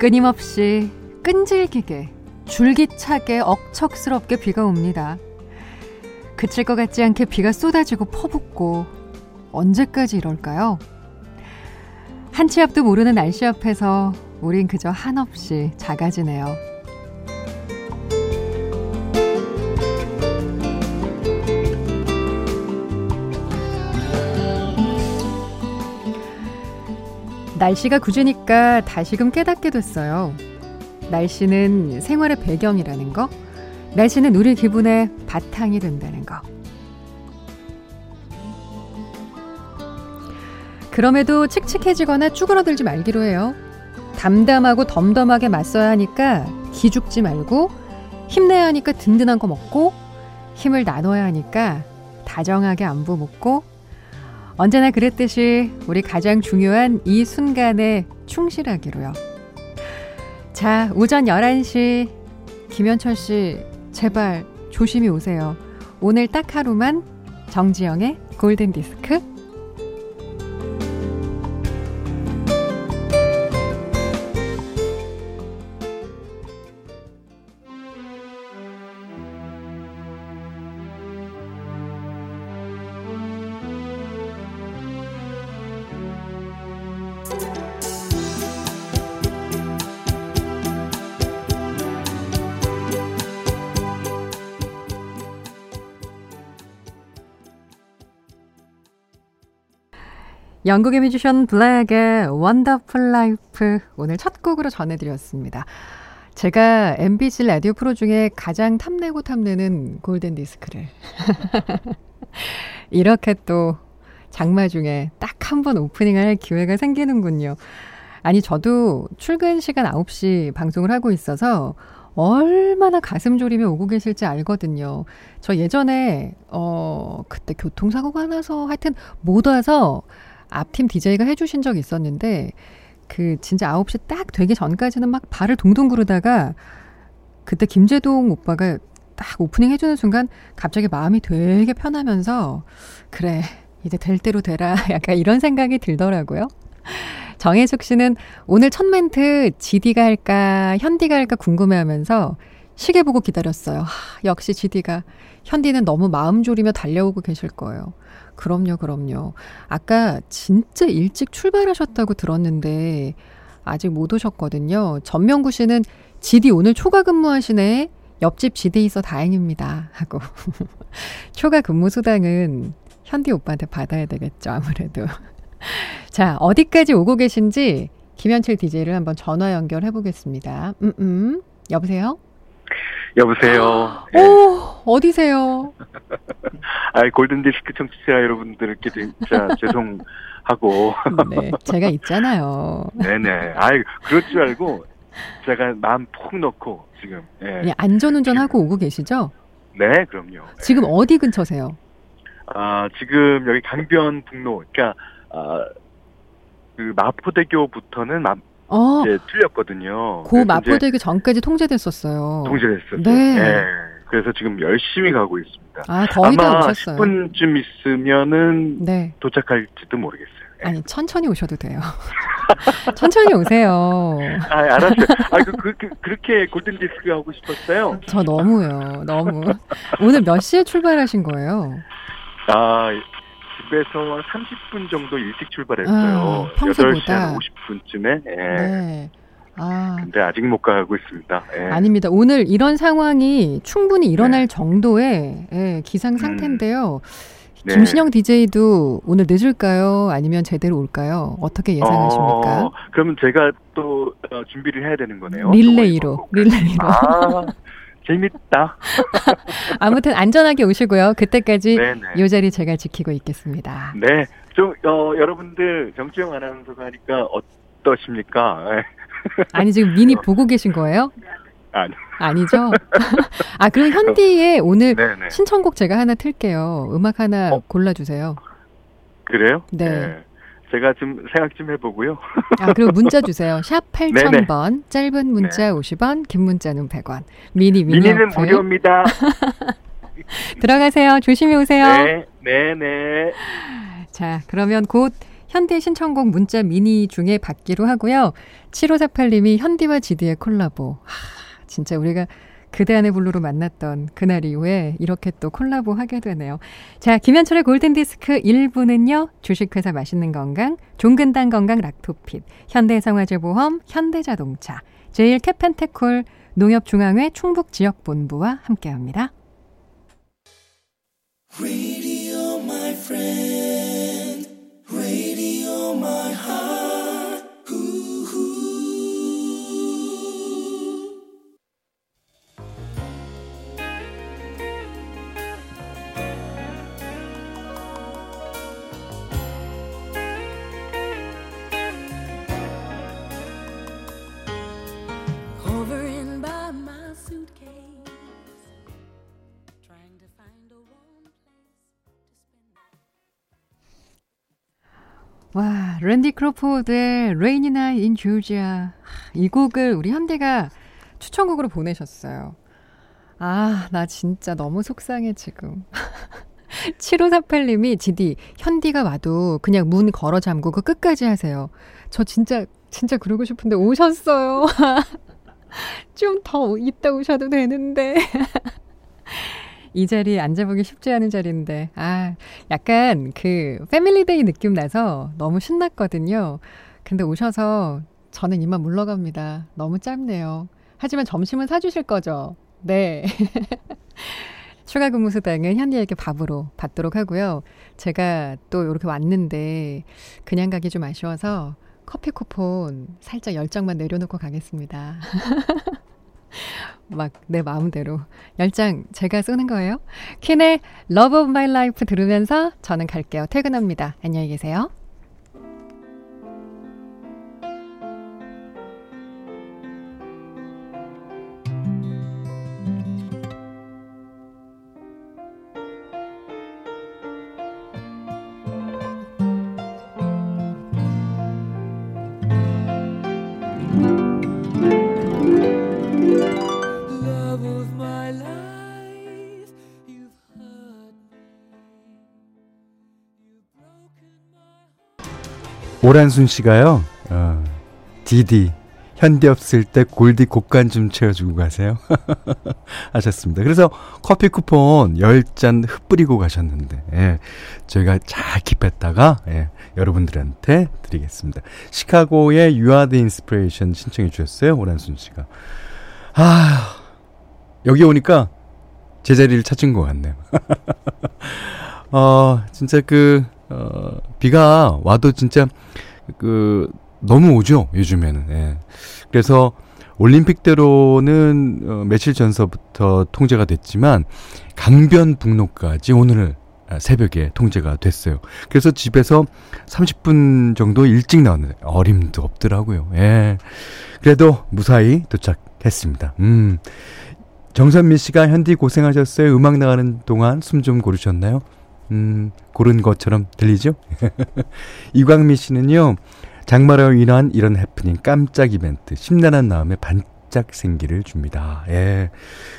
끊임없이 끈질기게 줄기차게 억척스럽게 비가 옵니다. 그칠 것 같지 않게 비가 쏟아지고 퍼붓고 언제까지 이럴까요? 한치 앞도 모르는 날씨 앞에서 우린 그저 한없이 작아지네요. 날씨가 굳으니까 다시금 깨닫게 됐어요. 날씨는 생활의 배경이라는 거, 날씨는 우리 기분의 바탕이 된다는 거. 그럼에도 칙칙해지거나 쭈그러들지 말기로 해요. 담담하고 덤덤하게 맞서야 하니까 기죽지 말고 힘내야 하니까 든든한 거 먹고 힘을 나눠야 하니까 다정하게 안부 묻고 언제나 그랬듯이 우리 가장 중요한 이 순간에 충실하기로요. 자, 오전 11시 김현철 씨 제발 조심히 오세요. 오늘 딱 하루만 정지영의 골든 디스크 영국의 뮤지션 블랙의 Wonderful Life 오늘 첫 곡으로 전해드렸습니다. 제가 MBC 라디오 프로 중에 가장 탐내고 탐내는 골든 디스크를 이렇게 또 장마 중에 딱 한 번 오프닝을 할 기회가 생기는군요. 아니 저도 출근 시간 9시 방송을 하고 있어서 얼마나 가슴 졸이며 오고 계실지 알거든요. 저 예전에 어 그때 교통사고가 나서 하여튼 못 와서 앞팀 DJ가 해주신 적이 있었는데 그 진짜 9시 딱 되기 전까지는 막 발을 동동 구르다가 그때 김재동 오빠가 딱 오프닝 해주는 순간 갑자기 마음이 되게 편하면서 그래 이제 될 대로 되라 약간 이런 생각이 들더라고요. 정혜숙 씨는 오늘 첫 멘트 GD가 할까 현디가 할까 궁금해하면서 시계 보고 기다렸어요. 하, 역시 GD가 현디는 너무 마음 졸이며 달려오고 계실 거예요. 그럼요, 그럼요. 아까 진짜 일찍 출발하셨다고 들었는데 아직 못 오셨거든요. 전명구 씨는 지디 오늘 초과 근무하시네. 옆집 지디 있어 다행입니다. 하고. 초과 근무 수당은 현디 오빠한테 받아야 되겠죠, 아무래도. 자, 어디까지 오고 계신지 김현철 DJ를 한번 전화 연결해 보겠습니다. 음, 음. 여보세요? 여보세요. 네. 오, 어디세요? 아, 골든 디스크 청취자 여러분들께 진짜 죄송하고. 네, 제가 있잖아요. 네네. 아, 그럴 줄 알고 제가 마음 푹 넣고 지금. 예. 네, 안전운전 하고 오고 계시죠? 네, 그럼요. 지금 네. 어디 근처세요? 아, 지금 여기 강변북로, 그러니까 아, 그 마포대교부터는 마, 어. 이제 틀렸거든요. 고 마포대교 전까지 통제됐었어요. 통제됐었죠. 네. 네. 그래서 지금 열심히 가고 있습니다. 아, 거의 다 오셨어요. 10분쯤 있으면은 네. 도착할지도 모르겠어요. 네. 아니, 천천히 오셔도 돼요. 천천히 오세요. 아, 알았어요. 아, 그, 그, 그, 그렇게 골든디스크 하고 싶었어요? 저 너무요. 너무. 오늘 몇 시에 출발하신 거예요? 아, 집에서 30분 정도 일찍 출발했어요. 아, 평소보다 8시 50분쯤에. 예. 네. 아. 근데 아직 못 가고 있습니다. 예. 아닙니다. 오늘 이런 상황이 충분히 일어날 네. 정도의 예, 기상 음. 상태인데요. 음. 김신영 네. DJ도 오늘 늦을까요? 아니면 제대로 올까요? 어떻게 예상하십니까? 어, 그러면 제가 또 어, 준비를 해야 되는 거네요. 릴레이로. 릴레이로. 아, 재밌다. 아무튼 안전하게 오시고요. 그때까지 네네. 이 자리 제가 지키고 있겠습니다. 네. 좀, 어, 여러분들 정주영 아나운서가 하니까 어떠십니까? 네. 아니, 지금 미니 보고 계신 거예요? 아니. 아니죠? 아, 그럼 현디의 오늘 네네. 신청곡 제가 하나 틀게요. 음악 하나 어? 골라주세요. 그래요? 네. 네. 제가 좀 생각 좀 해보고요. 아, 그리고 문자 주세요. 샵 8000번, 짧은 문자 네. 50원, 긴 문자는 100원. 미니, 미니. 미니는 무료입니다. 들어가세요. 조심히 오세요. 네, 네, 네. 자, 그러면 곧 현디 신청곡 문자 미니 중에 받기로 하고요. 7548님이 현디와 지디의 콜라보. 하, 진짜 우리가 그대 안의 블루로 만났던 그날 이후에 이렇게 또 콜라보 하게 되네요. 자, 김현철의 골든디스크 1부는요. 주식회사 맛있는 건강, 종근당 건강 락토핏, 현대생활재보험, 현대자동차, 제일 캐펜테콜, 농협중앙회 충북지역본부와 함께합니다. Radio, 랜디 크로포드의 Rainy Night in Georgia. 이 곡을 우리 현대가 추천곡으로 보내셨어요. 아, 나 진짜 너무 속상해, 지금. 7548님이 지디, 현디가 와도 그냥 문 걸어 잠그고 끝까지 하세요. 저 진짜, 진짜 그러고 싶은데 오셨어요. 좀더 이따 오셔도 되는데. 이 자리에 앉아보기 쉽지 않은 자리인데, 아, 약간 그 family day 느낌 나서 너무 신났거든요. 근데 오셔서 저는 이만 물러갑니다. 너무 짧네요. 하지만 점심은 사주실 거죠? 네. 추가 근무 수당은 현디에게 밥으로 받도록 하고요. 제가 또 이렇게 왔는데 그냥 가기 좀 아쉬워서 커피 쿠폰 살짝 열장만 내려놓고 가겠습니다. 막 내 마음대로 열장 제가 쏘는 거예요. 퀸의 Love of My Life 들으면서 저는 갈게요. 퇴근합니다. 안녕히 계세요. 오란순 씨가요, 어, 디디, 현디 없을 때 골디 곡간 좀 채워주고 가세요. 하셨습니다. 그래서 커피 쿠폰 10잔 흩뿌리고 가셨는데, 예, 저희가 잘 킵했다가, 예, 여러분들한테 드리겠습니다. 시카고의 the Inspiration 신청해 주셨어요. 오란순 씨가. 아, 여기 오니까 제 자리를 찾은 것 같네요. 어, 진짜 그, 어, 비가 와도 진짜 그 너무 오죠 요즘에는. 예. 그래서 올림픽대로는 어, 며칠 전서부터 통제가 됐지만 강변북로까지 오늘 새벽에 통제가 됐어요. 그래서 집에서 30분 정도 일찍 나왔는데 어림도 없더라고요. 예. 그래도 무사히 도착했습니다. 음. 정선미 씨가 현디 고생하셨어요. 음악 나가는 동안 숨 좀 고르셨나요? 음, 고른 것처럼 들리죠? 이광미 씨는요, 장마로 인한 이런 해프닝 깜짝 이벤트, 심란한 마음에 반짝 생기를 줍니다. 예.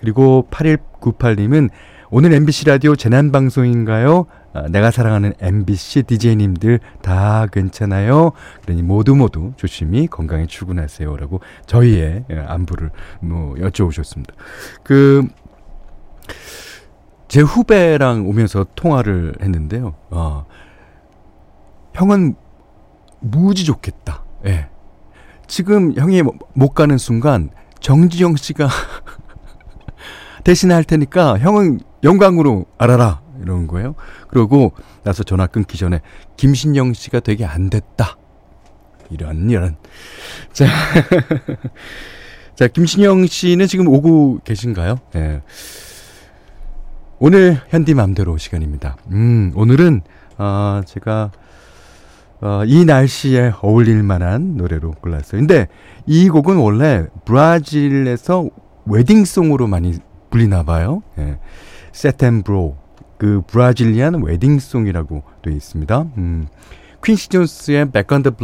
그리고 8198님은 오늘 MBC 라디오 재난방송인가요? 아, 내가 사랑하는 MBC DJ님들 다 괜찮아요? 그러니 모두 모두 조심히 건강히 출근하세요. 라고 저희의 예, 안부를 뭐 여쭤보셨습니다. 그, 제 후배랑 오면서 통화를 했는데요. 어, 형은 무지 좋겠다. 예. 지금 형이 못 가는 순간 정지영 씨가 대신 할 테니까 형은 영광으로 알아라. 이러는 거예요. 그러고 나서 전화 끊기 전에 김신영 씨가 되게 안 됐다. 이런, 이런. 자. 자, 김신영 씨는 지금 오고 계신가요? 예. 네. 오늘 현디 맘대로 시간입니다. 음, 오늘은, 어, 제가, 어, 이 날씨에 어울릴 만한 노래로 골랐어요. 근데 이 곡은 원래 브라질에서 웨딩송으로 많이 불리나 봐요. 예. 세템브로. 그 브라질리안 웨딩송이라고 되어 있습니다. 음. 퀸시 존스의 Back on the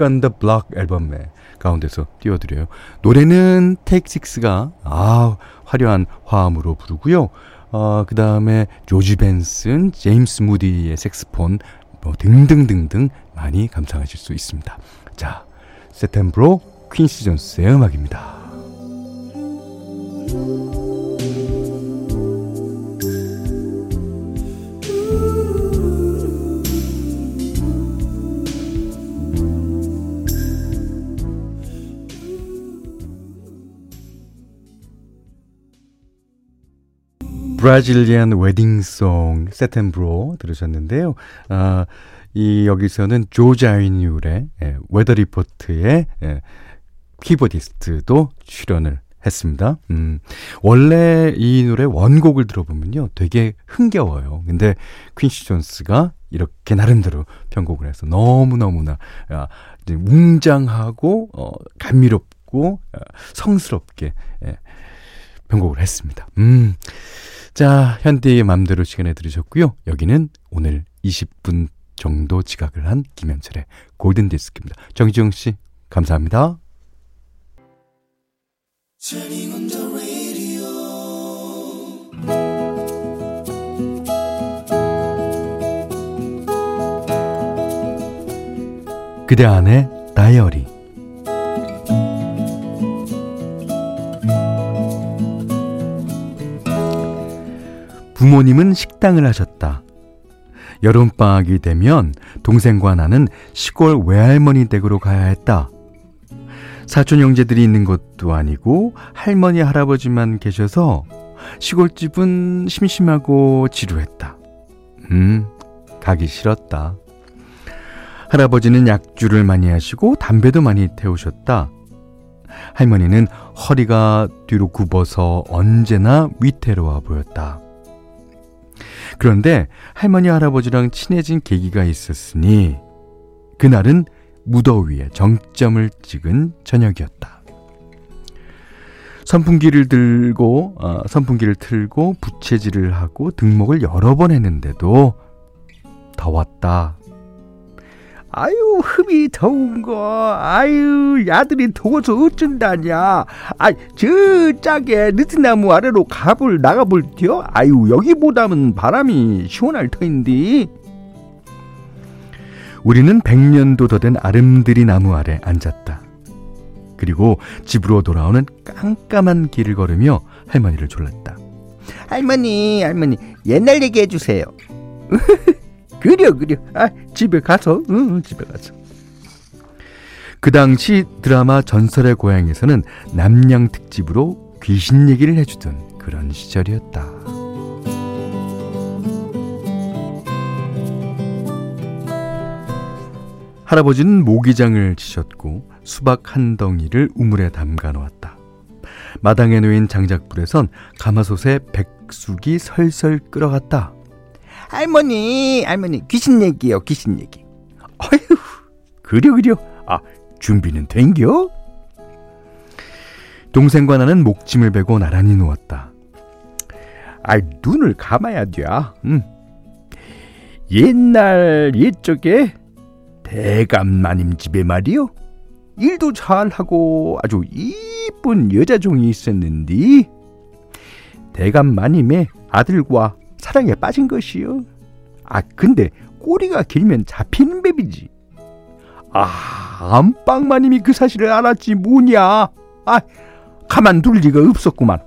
On the Block 앨범에 가운데서 띄워드려요. 노래는 테이크 식스가 아 화려한 화음으로 부르고요. 어, 그 다음에 조지 벤슨, 제임스 무디의 색스폰, 뭐 등등등등 많이 감상하실 수 있습니다. 자, 세템브로 퀸시 존스의 음악입니다. Brazilian Wedding Song Setembro 들으셨는데요. 아, 이 여기서는 조 자비눌의 예, 웨더 리포트의 예, keyboardist도 출연을 했습니다. 음, 원래 이 노래 원곡을 들어보면요, 되게 흥겨워요. 근데 퀸시 존스가 이렇게 나름대로 편곡을 해서 너무너무나 아, 웅장하고 어, 감미롭고 어, 성스럽게 예, 편곡을 했습니다. 음. 자, 현대의 맘대로 시간에 들으셨고요. 여기는 오늘 20분 정도 지각을 한 김현철의 골든 디스크입니다. 정지영 씨, 감사합니다. 그대 안에 다이어리 부모님은 식당을 하셨다. 여름방학이 되면 동생과 나는 시골 외할머니 댁으로 가야 했다. 사촌 형제들이 있는 것도 아니고 할머니 할아버지만 계셔서 시골집은 심심하고 지루했다. 음, 가기 싫었다. 할아버지는 약주를 많이 하시고 담배도 많이 태우셨다. 할머니는 허리가 뒤로 굽어서 언제나 위태로워 보였다. 그런데 할머니 할아버지랑 친해진 계기가 있었으니 그날은 무더위에 정점을 찍은 저녁이었다. 선풍기를 들고 어, 선풍기를 틀고 부채질을 하고 등목을 여러 번 했는데도 더웠다. 아유 흠이 더운 거. 아유 야들이 더워서 어쩐다냐. 아저 짝에 느티나무 아래로 가볼 나가볼게요 아유 여기보다는 바람이 시원할 터인데 우리는 백년도 더 된 아름드리 나무 아래 앉았다. 그리고 집으로 돌아오는 깜깜한 길을 걸으며 할머니를 졸랐다. 할머니 할머니 옛날 얘기 해 주세요 그려 그려 아 집에 가서 응 집에 가서 그 당시 드라마 전설의 고향에서는 남양 특집으로 귀신 얘기를 해주던 그런 시절이었다. 할아버지는 모기장을 치셨고 수박 한 덩이를 우물에 담가 놓았다. 마당에 놓인 장작불에선 가마솥에 백숙이 설설 끓어갔다. 할머니, 할머니, 귀신 얘기요, 귀신 얘기. 어휴, 그려, 그려. 아, 준비는 된겨? 동생과 나는 목짐을 베고 나란히 누웠다. 아, 눈을 감아야 돼. 응. 옛날 옛적에 대감마님 집에 말이요. 일도 잘하고 아주 이쁜 여자종이 있었는데 대감마님의 아들과 사랑에 빠진 것이요. 아, 근데 꼬리가 길면 잡히는 뱀이지. 아, 안방마님이 그 사실을 알았지 뭐냐. 아, 가만둘 리가 없었구만.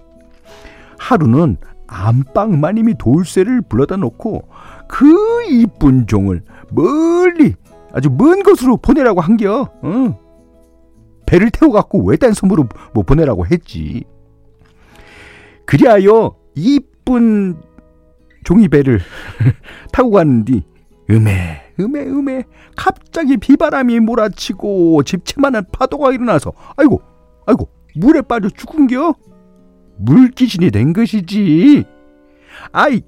하루는 안방마님이 돌쇠를 불러다 놓고 그 이쁜 종을 멀리 아주 먼 곳으로 보내라고 한겨. 응. 배를 태워갖고 외딴 섬으로 뭐 보내라고 했지. 그리하여 이쁜 종이배를 타고 갔는디 음에 음에 음에 갑자기 비바람이 몰아치고 집채만한 파도가 일어나서 아이고 아이고 물에 빠져 죽은겨? 물 귀신이 된 것이지. 아이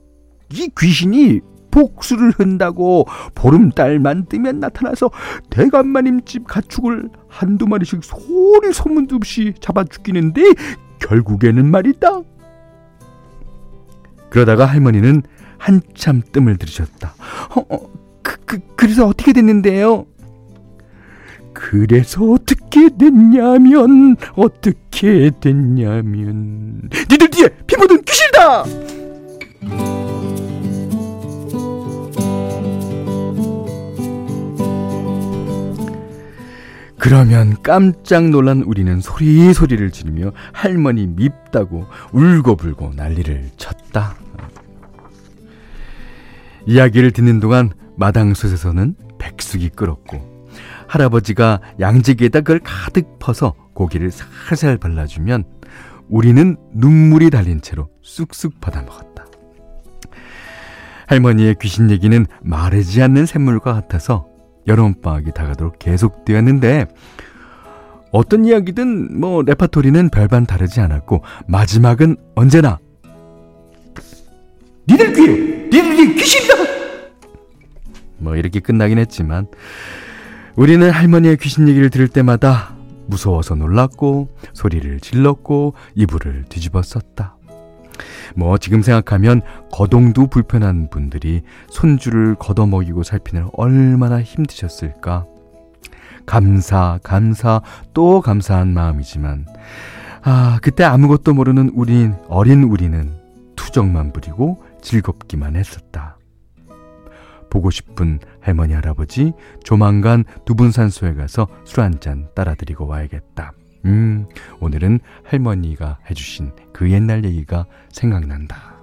이 귀신이 복수를 한다고 보름달만 뜨면 나타나서 대감마님 집 가축을 한두 마리씩 소리 소문도 없이 잡아 죽이는데 결국에는 말이다 그러다가 할머니는 한참 뜸을 들이셨다. 어, 어, 그, 그, 그래서 어떻게 됐는데요? 그래서 어떻게 됐냐면 어떻게 됐냐면 니들 뒤에 피 묻은 귀신이다! 그러면 깜짝 놀란 우리는 소리 소리를 지르며 할머니 밉다고 울고불고 난리를 쳤다. 이야기를 듣는 동안 마당솥에서는 백숙이 끓었고 할아버지가 양지기에다 그걸 가득 퍼서 고기를 살살 발라주면 우리는 눈물이 달린 채로 쑥쑥 받아 먹었다. 할머니의 귀신 얘기는 마르지 않는 샘물과 같아서 여름방학이 다가도록 계속되었는데 어떤 이야기든 뭐 레파토리는 별반 다르지 않았고 마지막은 언제나 니들 귀에 니들이 귀신이다 뭐 이렇게 끝나긴 했지만 우리는 할머니의 귀신 얘기를 들을 때마다 무서워서 놀랐고 소리를 질렀고 이불을 뒤집어 썼다. 뭐 지금 생각하면 거동도 불편한 분들이 손주를 걷어먹이고 살피는 얼마나 힘드셨을까. 감사, 감사, 또 감사한 마음이지만 아 그때 아무것도 모르는 우린 어린 우리는 투정만 부리고 즐겁기만 했었다. 보고 싶은 할머니 할아버지 조만간 두분산소에 가서 술 한 잔 따라드리고 와야겠다. 음, 오늘은 할머니가 해주신 그 옛날 얘기가 생각난다.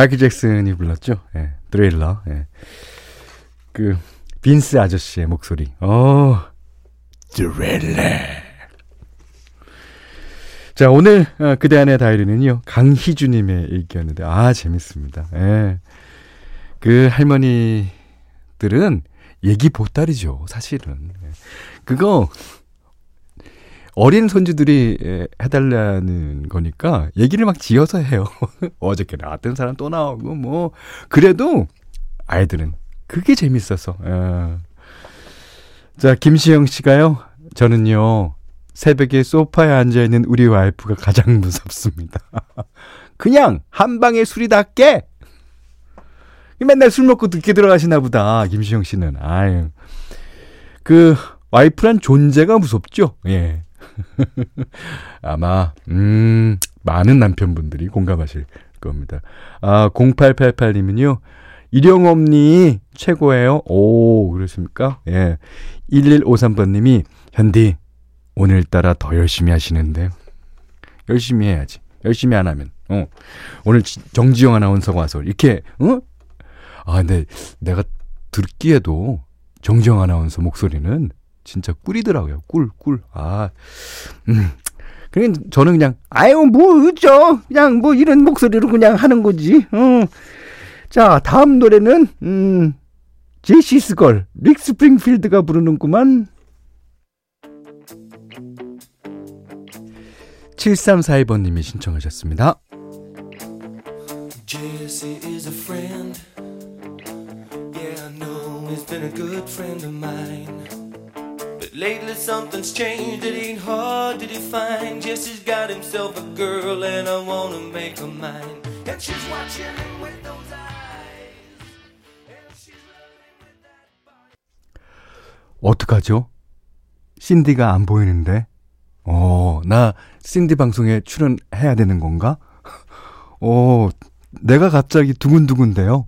마이클 잭슨이 불렀죠. 예, 드레일러. 예. 그 빈스 아저씨의 목소리. 어, 드레일러. 자, 오늘 어, 그대 안의 다이리는요. 강희주님의 일기였는데 아 재밌습니다. 예. 그 할머니들은 얘기 보따리죠, 사실은. 예. 그거 어린 손주들이 해달라는 거니까 얘기를 막 지어서 해요. 어저께 나왔던 사람 또 나오고 뭐 그래도 아이들은 그게 재밌어서. 예. 자 김시영 씨가요. 저는요 새벽에 소파에 앉아 있는 우리 와이프가 가장 무섭습니다. 그냥 한 방에 술이 다 깨. 맨날 술 먹고 늦게 들어가시나 보다 김시영 씨는. 아유 그 와이프란 존재가 무섭죠? 예. 아마, 음, 많은 남편분들이 공감하실 겁니다. 아, 0888님은요, 일용엄니 최고예요. 오, 그렇습니까? 예. 1153번님이, 현디, 오늘따라 더 열심히 하시는데. 열심히 해야지. 열심히 안 하면. 어. 오늘 정지영 아나운서가 와서 이렇게, 어? 아, 근데 내가 듣기에도 정지영 아나운서 목소리는 진짜 꿀이더라고요. 꿀, 꿀. 아, 음. 그냥 저는 그냥, 아유, 뭐, 어쩌. 그냥 뭐 이런 목소리로 그냥 하는 거지. 어. 자, 다음 노래는, 음, 제시스걸, 릭 스프링필드가 부르는구만. 7342번님이 신청하셨습니다. Something's changed, it ain't hard to define. Jesse's got himself a girl and I wanna make her mine. And she's watching him with those eyes. And she's loving with that body. 어떡하죠? 신디가 안 보이는데? 어, 나 신디 방송에 출연해야 되는 건가? 어, 내가 갑자기 두근두근데요.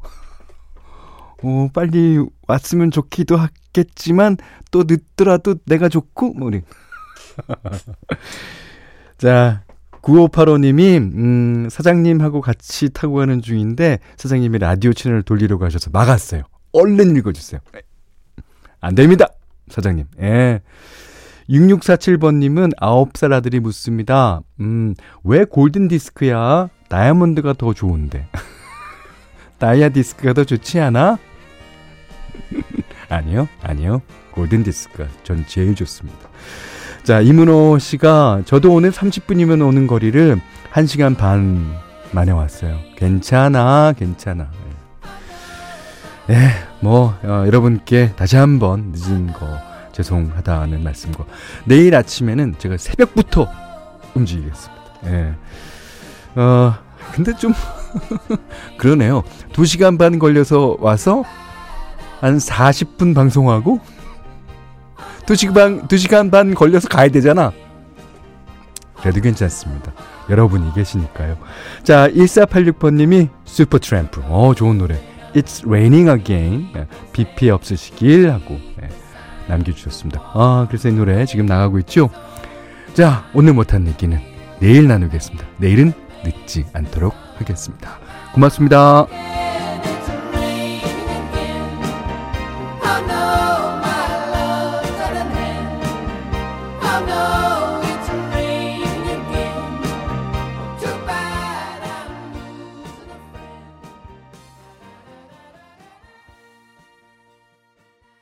어, 빨리 왔으면 좋기도 하겠지만 또 늦더라도 내가 좋고 뭐 우리 자 9585님이 음, 사장님하고 같이 타고 가는 중인데 사장님이 라디오 채널을 돌리려고 하셔서 막았어요. 얼른 읽어주세요. 안 됩니다. 사장님. 예. 6647번님은 9살 아들이 묻습니다. 음, 왜 골든 디스크야? 다이아몬드가 더 좋은데. 다이아 디스크가 더 좋지 않아? 아니요, 아니요. 골든 디스크가 전 제일 좋습니다. 자, 이문호 씨가 저도 오늘 30분이면 오는 거리를 1시간 반 만에 왔어요. 괜찮아, 괜찮아. 네. 예, 뭐 어, 여러분께 다시 한번 늦은 거 죄송하다는 말씀과 내일 아침에는 제가 새벽부터 움직이겠습니다. 예. 어, 근데 좀 그러네요. 2시간 반 걸려서 와서 한 40분 방송하고 2시간 반, 2시간 반 걸려서 가야 되잖아. 그래도 괜찮습니다. 여러분이 계시니까요. 자, 1486번님이 Supertramp. 어, 좋은 노래. It's raining again. 예, 비 피해 없으시길 하고 예, 남겨주셨습니다. 아, 그래서 이 노래 지금 나가고 있죠? 자, 오늘 못한 얘기는 내일 나누겠습니다. 내일은 늦지 않도록 하겠습니다. 고맙습니다.